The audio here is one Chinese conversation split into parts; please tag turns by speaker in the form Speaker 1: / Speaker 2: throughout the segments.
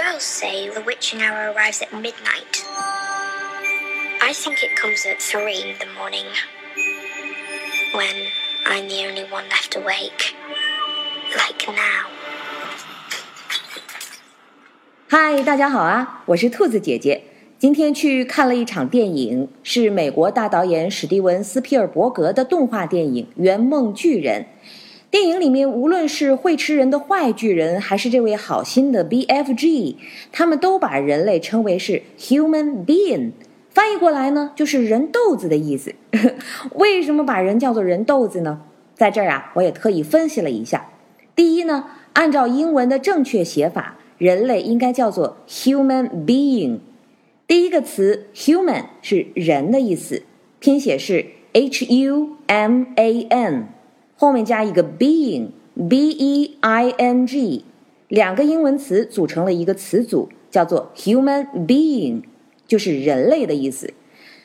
Speaker 1: girls say the witching hour arrives at midnight. I think it comes at three in the morning. When I'm the only one left awake. Like now.
Speaker 2: 嗨，大家好啊！我是兔子姐姐。今天去看了一场电影，是美国大导演史蒂文·斯皮尔伯格的动画电影《圆梦巨人》。 电影里面，无论是会吃人的坏巨人，还是这位好心的 BFG，他们都把人类称为是 human being，翻译过来呢就是人豆子的意思。为什么把人叫做人豆子呢？在这儿啊，我也特意分析了一下。第一呢，按照英文的正确写法。人类应该叫做 human being。第一个词 human 是人的意思，拼写是 h u m a n，后面加一个 being b e i n g，两个英文词组成了一个词组，叫做 human being，就是人类的意思。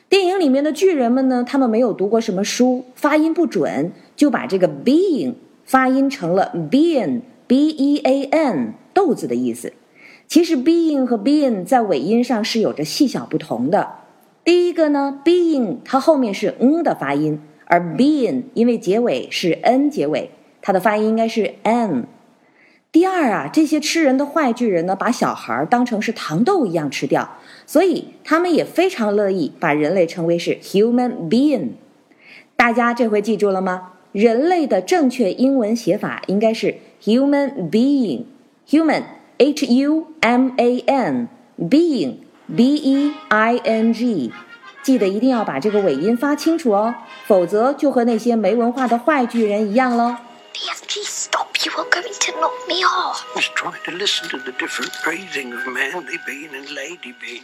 Speaker 2: 电影里面的巨人们呢，他们没有读过什么书，发音不准，就把这个 being 发音成了 bean b e a n。豆子的意思，其实 being 和 being 在尾音上是有着细小不同的。第一个呢，being 它后面是嗯的发音，而 being 因为结尾是 n 结尾，它的发音应该是 n。第二啊，这些吃人的坏巨人呢，把小孩当成是糖豆一样吃掉，所以他们也非常乐意把人类称为是 human being。大家这回记住了吗？人类的正确英文写法应该是 human being。Human, H-U-M-A-N, being, B-E-I-N-G，记得一定要把这个尾音发清楚哦，否则就和那些没文化的坏巨人一样喽。
Speaker 1: DFG, stop! You are going to knock me off.
Speaker 3: I was trying to listen to the different breathing of manly being and lady being.